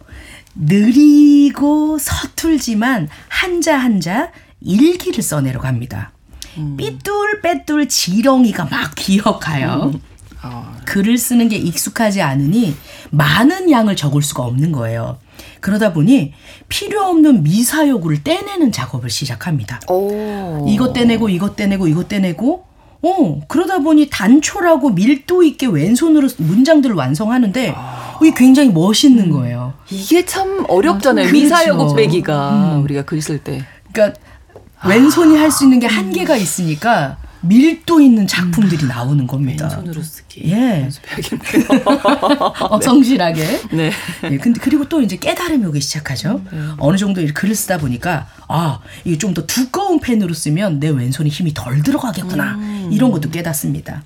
느리고 서툴지만 한자 한자 일기를 써내려 갑니다. 음. 삐뚤빼뚤 지렁이가 막 기억하여 음. 어. 글을 쓰는 게 익숙하지 않으니 많은 양을 적을 수가 없는 거예요. 그러다 보니 필요 없는 미사여구를 떼내는 작업을 시작합니다. 오. 이것 떼내고 이것 떼내고 이것 떼내고 어, 그러다 보니 단촐하고 밀도 있게 왼손으로 문장들을 완성하는데 아. 이게 굉장히 멋있는 거예요. 이게 참 어렵잖아요. 아, 그렇죠. 빼기가 음. 우리가 글 쓸 때. 그러니까 왼손이 할 수 있는 게 한계가 있으니까 밀도 있는 작품들이 음. 나오는 겁니다. 왼손으로 쓰기. 예. 어, 성실하게. 네. 예, 근데 그리고 또 이제 깨달음이 오기 시작하죠. 음. 어느 정도 글을 쓰다 보니까 아, 이게 좀 더 두꺼운 펜으로 쓰면 내 왼손에 힘이 덜 들어가겠구나. 음. 이런 것도 깨닫습니다.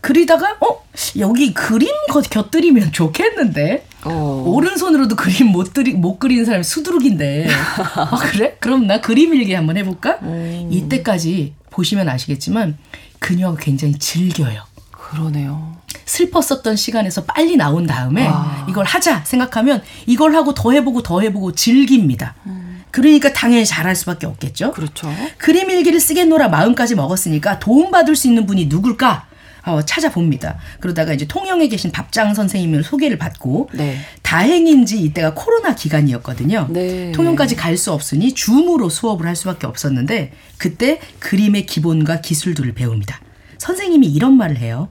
그리다가 어 여기 그림 곁들이면 좋겠는데 어. 오른손으로도 그림 못, 들이, 못 그리는 사람이 수두룩인데 아 그래? 그럼 나 그림 일기 한번 해볼까? 음. 이때까지 보시면 아시겠지만 그녀가 굉장히 즐겨요. 그러네요. 슬펐었던 시간에서 빨리 나온 다음에 아. 이걸 하자 생각하면 이걸 하고 더 해보고 더 해보고 즐깁니다. 음. 그러니까 당연히 잘할 수밖에 없겠죠. 그렇죠. 그림 일기를 쓰겠노라 마음까지 먹었으니까 도움받을 수 있는 분이 누굴까? 어, 찾아봅니다. 그러다가 이제 통영에 계신 밥장 선생님을 소개를 받고 네. 다행인지 이때가 코로나 기간이었거든요. 네. 통영까지 갈 수 없으니 줌으로 수업을 할 수밖에 없었는데 그때 그림의 기본과 기술들을 배웁니다. 선생님이 이런 말을 해요.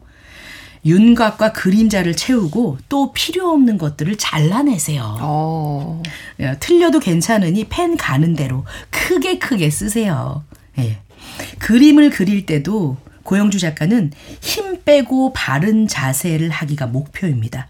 윤곽과 그림자를 채우고 또 필요 없는 것들을 잘라내세요. 오. 어. 야, 틀려도 괜찮으니 펜 가는 대로 크게 크게 쓰세요. 예. 그림을 그릴 때도 고영주 작가는 힘 빼고 바른 자세를 하기가 목표입니다.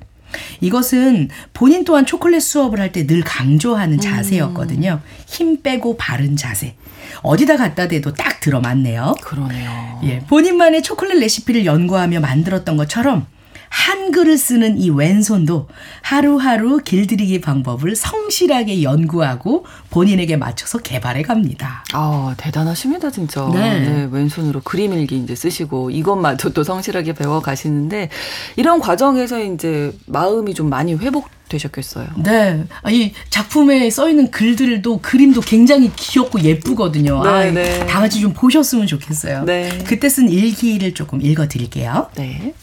이것은 본인 또한 초콜릿 수업을 할 때 늘 강조하는 자세였거든요. 힘 빼고 바른 자세. 어디다 갖다 대도 딱 들어맞네요. 그러네요. 예, 본인만의 초콜릿 레시피를 연구하며 만들었던 것처럼 한글을 쓰는 이 왼손도 하루하루 길들이기 방법을 성실하게 연구하고 본인에게 맞춰서 개발해 갑니다. 아, 대단하십니다, 진짜. 네. 네. 왼손으로 그림 일기 이제 쓰시고 이것마저 또 성실하게 배워 가시는데 이런 과정에서 이제 마음이 좀 많이 회복 되셨겠어요. 네. 아, 이 작품에 써 있는 글들도 그림도 굉장히 귀엽고 예쁘거든요. 네, 아, 네. 다 같이 좀 보셨으면 좋겠어요. 네. 그때 쓴 일기를 조금 읽어 드릴게요. 네.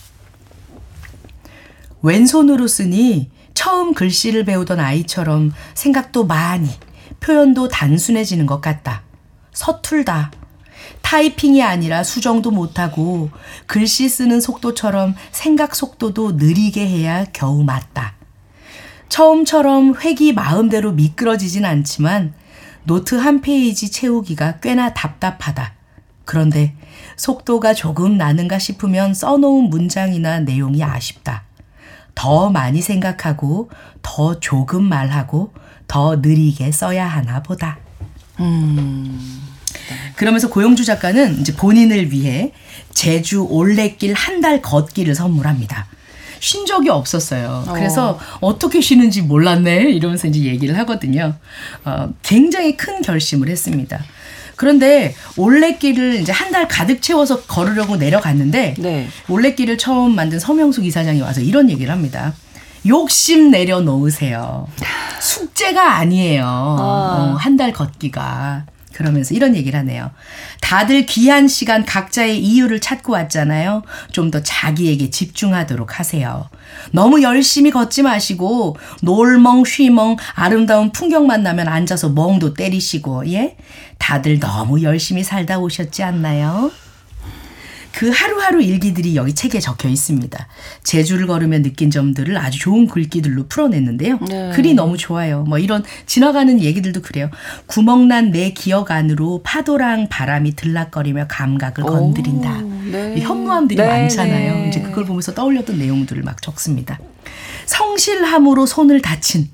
왼손으로 쓰니 처음 글씨를 배우던 아이처럼 생각도 많이, 표현도 단순해지는 것 같다. 서툴다. 타이핑이 아니라 수정도 못하고 글씨 쓰는 속도처럼 생각 속도도 느리게 해야 겨우 맞다. 처음처럼 획이 마음대로 미끄러지진 않지만 노트 한 페이지 채우기가 꽤나 답답하다. 그런데 속도가 조금 나는가 싶으면 써놓은 문장이나 내용이 아쉽다. 더 많이 생각하고 더 조금 말하고 더 느리게 써야 하나 보다. 그러면서 고영주 작가는 이제 본인을 위해 제주 올레길 한 달 걷기를 선물합니다. 쉰 적이 없었어요. 그래서 어. 떻게 쉬는지 몰랐네 이러면서 이제 얘기를 하거든요. 어, 굉장히 큰 결심을 했습니다. 그런데 올레길을 이제 한 달 가득 채워서 걸으려고 내려갔는데 네. 올레길을 처음 만든 서명숙 이사장이 와서 이런 얘기를 합니다. 욕심 내려놓으세요. 숙제가 아니에요. 어, 한달 걷기가. 그러면서 이런 얘기를 하네요. 다들 귀한 시간 각자의 이유를 찾고 왔잖아요. 좀 더 자기에게 집중하도록 하세요. 너무 열심히 걷지 마시고 놀멍 쉬멍 아름다운 풍경 만 나면 앉아서 멍도 때리시고 예? 다들 너무 열심히 살다 오셨지 않나요? 그 하루하루 일기들이 여기 책에 적혀 있습니다. 제주를 걸으며 느낀 점들을 아주 좋은 글귀들로 풀어냈는데요. 네. 글이 너무 좋아요. 뭐 이런 지나가는 얘기들도 그래요. 구멍난 내 기억 안으로 파도랑 바람이 들락거리며 감각을 건드린다. 네. 이 현무암들이 네, 많잖아요. 네. 이제 그걸 보면서 떠올렸던 내용들을 막 적습니다. 성실함으로 손을 다친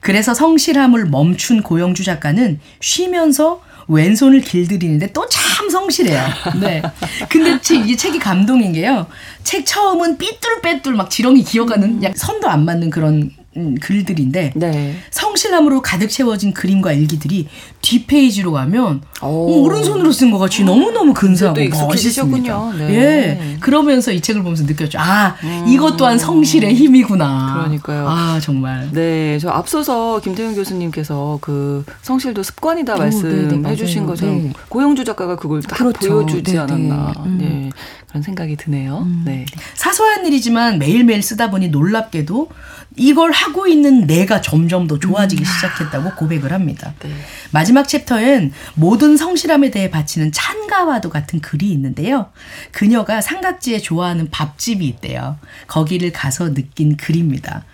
그래서 성실함을 멈춘 고영주 작가는 쉬면서 왼손을 길들이는데 또참 성실해요. 네. 근데 책, 이게 책이 감동인 게요. 책 처음은 삐뚤빼뚤 막 지렁이 기어가는 약 선도 안 맞는 그런 음, 글들인데 네. 성실함으로 가득 채워진 그림과 일기들이 뒷페이지로 가면 오. 어, 오른손으로 쓴 것 같이 너무너무 근사하고. 멋있습니다. 네. 예. 그러면서 이 책을 보면서 느꼈죠. 아, 이것 또한 성실의 힘이구나. 그러니까요. 아, 정말. 네, 저 앞서서 김태훈 교수님께서 그 성실도 습관이다 오, 말씀해 네, 네, 주신. 것처럼 네. 고영주 작가가 그걸 딱 그렇죠. 보여주지 네, 네. 않았나. 음. 네, 그런 생각이 드네요. 네. 사소한 일이지만 매일매일 쓰다 보니 놀랍게도 이걸 하고 있는 내가 점점 더 좋아지기 시작했다고 고백을 합니다. 네. 마지막 챕터엔 모든 성실함에 대해 바치는 찬가와도 같은 글이 있는데요. 그녀가 삼각지에 좋아하는 밥집이 있대요. 거기를 가서 느낀 글입니다.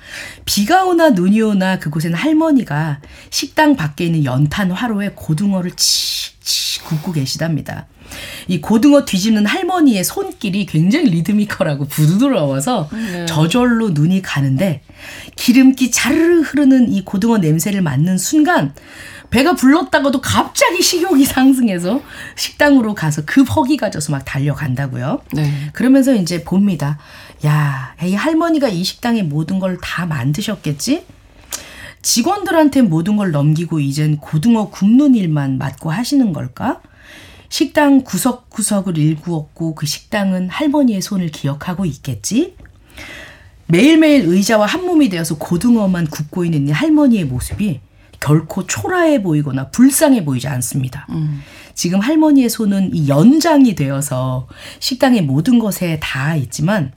비가 오나 눈이 오나 그곳에는 할머니가 식당 밖에 있는 연탄 화로에 고등어를 치치 굽고 계시답니다. 이 고등어 뒤집는 할머니의 손길이 굉장히 리드미컬하고 부드러워서 저절로 눈이 가는데 기름기 자르르 흐르는 이 고등어 냄새를 맡는 순간 배가 불렀다가도 갑자기 식욕이 상승해서 식당으로 가서 급 허기 가져서 막 달려간다고요. 네. 그러면서 이제 봅니다. 야, 이 할머니가 이 식당의 모든 걸 다 만드셨겠지? 직원들한테 모든 걸 넘기고 이젠 고등어 굽는 일만 맡고 하시는 걸까? 식당 구석구석을 일구었고 그 식당은 할머니의 손을 기억하고 있겠지? 매일매일 의자와 한 몸이 되어서 고등어만 굽고 있는 이 할머니의 모습이 결코 초라해 보이거나 불쌍해 보이지 않습니다. 지금 할머니의 손은 이 연장이 되어서 식당의 모든 것에 닿아 있지만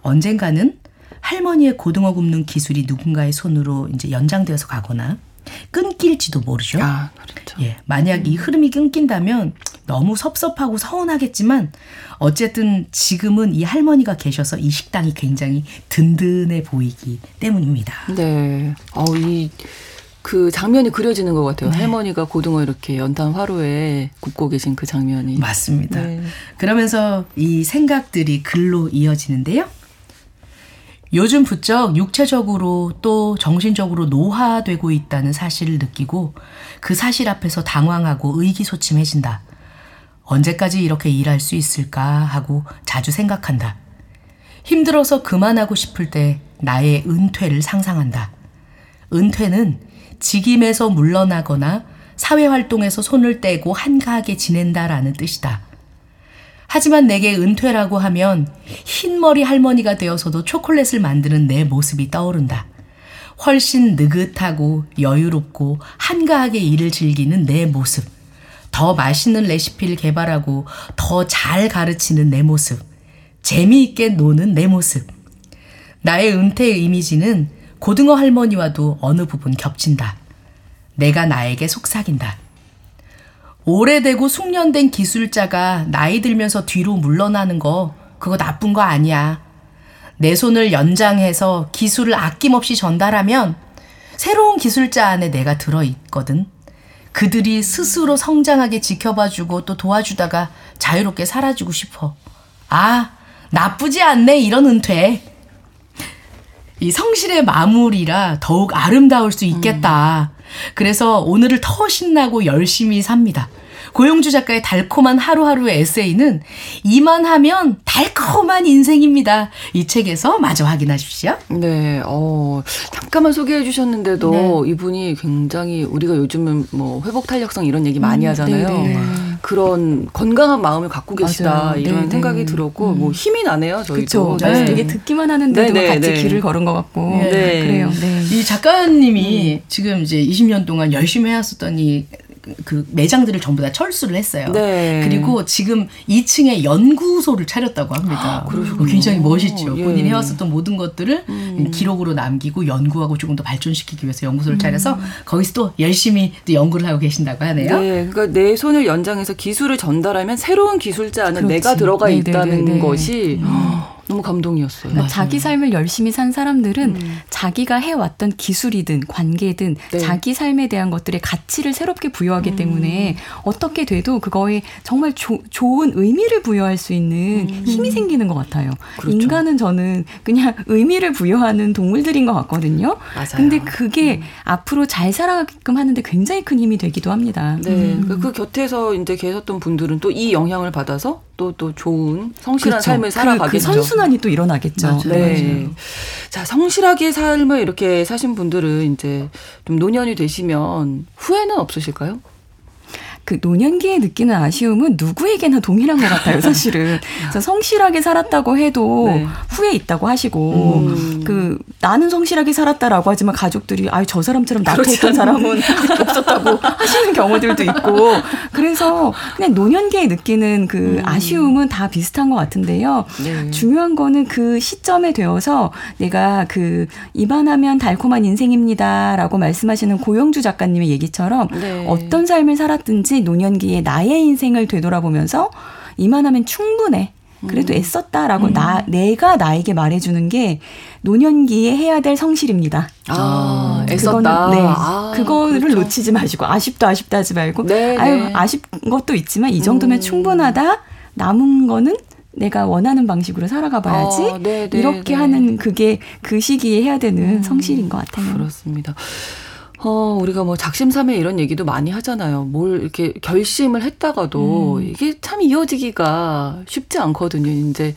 언젠가는 할머니의 고등어 굽는 기술이 누군가의 손으로 이제 연장되어서 가거나 끊길지도 모르죠. 아, 그렇죠. 예, 만약 이 흐름이 끊긴다면 너무 섭섭하고 서운하겠지만 어쨌든 지금은 이 할머니가 계셔서 이 식당이 굉장히 든든해 보이기 때문입니다. 네. 어, 이, 그 장면이 그려지는 것 같아요. 할머니가 고등어 이렇게 연탄 화로에 굽고 계신 그 장면이. 맞습니다. 네. 그러면서 이 생각들이 글로 이어지는데요. 요즘 부쩍 육체적으로 또 정신적으로 노화되고 있다는 사실을 느끼고 그 사실 앞에서 당황하고 의기소침해진다. 언제까지 이렇게 일할 수 있을까 하고 자주 생각한다. 힘들어서 그만하고 싶을 때 나의 은퇴를 상상한다. 은퇴는 직임에서 물러나거나 사회활동에서 손을 떼고 한가하게 지낸다라는 뜻이다. 하지만 내게 은퇴라고 하면 흰머리 할머니가 되어서도 초콜릿을 만드는 내 모습이 떠오른다. 훨씬 느긋하고 여유롭고 한가하게 일을 즐기는 내 모습. 더 맛있는 레시피를 개발하고 더 잘 가르치는 내 모습. 재미있게 노는 내 모습. 나의 은퇴의 이미지는 고등어 할머니와도 어느 부분 겹친다. 내가 나에게 속삭인다. 오래되고 숙련된 기술자가 나이 들면서 뒤로 물러나는 거, 그거 나쁜 거 아니야. 내 손을 연장해서 기술을 아낌없이 전달하면 새로운 기술자 안에 내가 들어있거든. 그들이 스스로 성장하게 지켜봐주고 또 도와주다가 자유롭게 사라지고 싶어. 아, 나쁘지 않네, 이런 은퇴. 이 성실의 마무리라 더욱 아름다울 수 있겠다. 그래서 오늘을 더 신나고 열심히 삽니다. 고용주 작가의 달콤한 하루하루의 에세이는 이만 하면 달콤한 인생입니다. 이 책에서 마저 확인하십시오. 네, 어, 잠깐만 소개해 주셨는데도 네. 이분이 굉장히 우리가 요즘은 뭐 회복 탄력성 이런 얘기 많이 하잖아요. 네네. 그런 건강한 마음을 갖고 계시다 맞아요. 이런 네네. 생각이 들었고 뭐 힘이 나네요 저희도. 그렇죠. 네. 되게 듣기만 하는데도 네, 네, 같이 네. 길을 걸은 것 같고 네. 그래요. 네. 이 작가님이 지금 이제 20년 동안 열심히 해왔었던 이 그 매장들을 전부 다 철수를 했어요. 네. 그리고 지금 2층에 연구소를 차렸다고 합니다. 그러시군요. 굉장히 멋있죠. 예. 본인이 해왔었던 모든 것들을 기록으로 남기고 연구하고 조금 더 발전시키기 위해서 연구소를 차려서 거기서 또 열심히 또 연구를 하고 계신다고 하네요. 네, 그러니까 내 손을 연장해서 기술을 전달하면 새로운 기술자 안에 그렇지. 내가 들어가 네, 네, 있다는 네, 네. 것이 너무 감동이었어요. 그러니까 자기 삶을 열심히 산 사람들은 음. 자기가 해왔던 기술이든 관계든 네. 자기 삶에 대한 것들의 가치를 새롭게 부여하기 음. 때문에 어떻게 돼도 그거에 정말 조- 좋은 의미를 부여할 수 있는 힘이 생기는 것 같아요. 음. 그렇죠. 인간은 저는 그냥 의미를 부여하는 동물들인 것 같거든요. 맞아요. 근데 그게 앞으로 잘 살아가게끔 하는데 굉장히 큰 힘이 되기도 합니다. 네, 그, 그 곁에서 이제 계셨던 분들은 또 이 영향을 받아서 또 또 좋은 성실한 그렇죠. 삶을 그- 살아가겠죠. 그 선순환이 또 일어나겠죠. 맞아요. 네. 자, 성실하게 삶을 이렇게 사신 분들은 이제 좀 노년이 되시면 후회는 없으실까요? 그 노년기에 느끼는 아쉬움은 누구에게나 동일한 것 같아요, 사실은. 그래서 성실하게 살았다고 해도 네. 후회 있다고 하시고, 음. 그 나는 성실하게 살았다라고 하지만 가족들이 아유 저 사람처럼 낙태했던 사람은 없었다고 하시는 경우들도 있고, 그래서 그냥 노년기에 느끼는 그 아쉬움은 다 비슷한 것 같은데요. 네. 중요한 거는 그 시점에 되어서 내가 그 이만하면 달콤한 인생입니다라고 말씀하시는 고영주 작가님의 얘기처럼 네. 어떤 삶을 살았든지 노년기에 나의 인생을 되돌아보면서 이만하면 충분해. 그래도 애썼다라고 나 내가 나에게 말해주는 게 노년기에 해야 될 성실입니다. 아, 그거는, 애썼다. 네, 아, 그거를 그렇죠. 놓치지 마시고 아쉽다 아쉽다 하지 말고 네, 아유 네. 아쉽은 것도 있지만 이 정도면 음. 충분하다. 남은 거는 내가 원하는 방식으로 살아가 봐야지. 아, 네, 네, 이렇게 네. 하는 그게 그 시기에 해야 되는 성실인 것 같아요. 그렇습니다. 어, 우리가 뭐 작심삼일 이런 얘기도 많이 하잖아요. 뭘 이렇게 결심을 했다가도 이게 참 이어지기가 쉽지 않거든요. 이제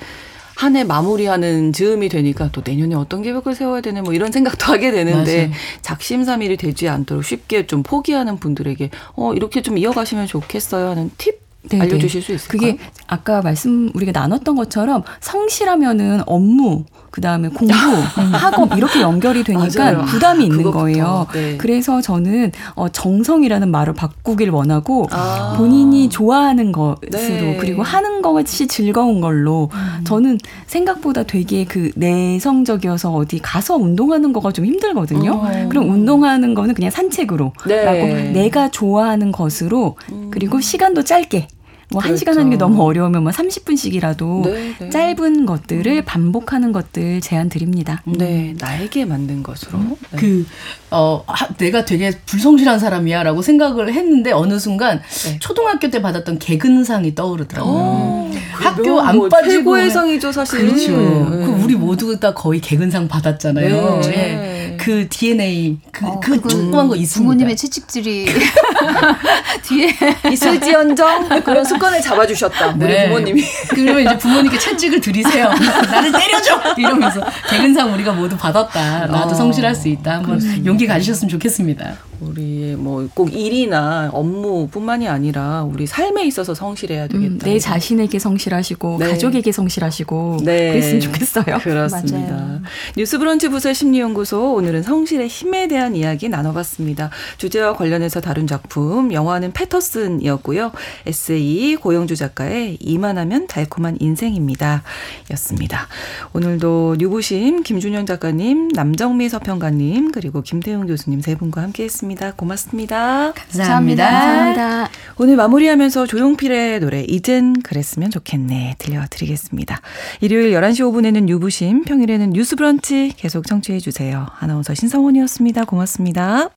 한 해 마무리하는 즈음이 되니까 또 내년에 어떤 계획을 세워야 되나 뭐 이런 생각도 하게 되는데 맞아요. 작심삼일이 되지 않도록 쉽게 좀 포기하는 분들에게 어, 이렇게 좀 이어가시면 좋겠어요 하는 팁 네, 알려주실 수 있을까요? 그게 아까 말씀 우리가 나눴던 것처럼 성실하면은 업무 그 다음에 공부, 학업 이렇게 연결이 되니까 맞아요. 부담이 있는 그거부터. 거예요. 네. 그래서 저는 어 정성이라는 말을 바꾸길 원하고 아. 본인이 좋아하는 것으로 네. 그리고 하는 것이 즐거운 걸로 음. 저는 생각보다 되게 그 내성적이어서 어디 가서 운동하는 거가 좀 힘들거든요. 어. 그럼 운동하는 거는 그냥 산책으로 네. 라고 내가 좋아하는 것으로 그리고 시간도 짧게 뭐한 그렇죠. 시간 하는 게 너무 어려우면 뭐 30분씩이라도 네, 네. 짧은 것들을 반복하는 것들 제안 드립니다. 네, 나에게 맞는 것으로. 네. 그, 어, 하- 내가 되게 불성실한 사람이야 라고 생각을 했는데 어느 순간 네. 초등학교 때 받았던 개근상이 떠오르더라고요. 어, 학교 그러면 안뭐 빠지고 최고의 해- 상이죠 사실. 그렇죠. 네. 그 우리 모두 다 거의 개근상 받았잖아요. 네. 예. 네. 그 DNA 그, 어, 그 조그만 거 있습니다. 부모님의 채찍질이 뒤에 있을지언정 그런 습관을 잡아주셨다. 우리 네. 부모님이. 그러면 이제 부모님께 채찍을 드리세요. 나를 때려줘 이러면서 개근상 우리가 모두 받았다. 나도 어, 성실할 수 있다. 한번 용기 가지셨으면 좋겠습니다. 우리의 뭐 꼭 일이나 업무뿐만이 아니라 우리 삶에 있어서 성실해야 되겠다. 음, 내 자신에게 성실하시고 네. 가족에게 성실하시고 네. 그랬으면 좋겠어요. 그렇습니다. 뉴스브런치 부설 심리연구소 오늘은 성실의 힘에 대한 이야기 나눠봤습니다. 주제와 관련해서 다룬 작품 영화는 패터슨이었고요. 에세이 고영주 작가의 이만하면 달콤한 인생입니다. 였습니다. 오늘도 뉴부심 김준현 작가님, 남정미 서평가님 그리고 김태용 교수님 세 분과 함께했습 니다. 고맙습니다. 감사합니다. 감사합니다. 오늘 마무리하면서 조용필의 노래 이젠 그랬으면 좋겠네 들려드리겠습니다. 일요일 11시 5분에는 유부심, 평일에는 뉴스 브런치 계속 청취해 주세요. 아나운서 신성원이었습니다. 고맙습니다.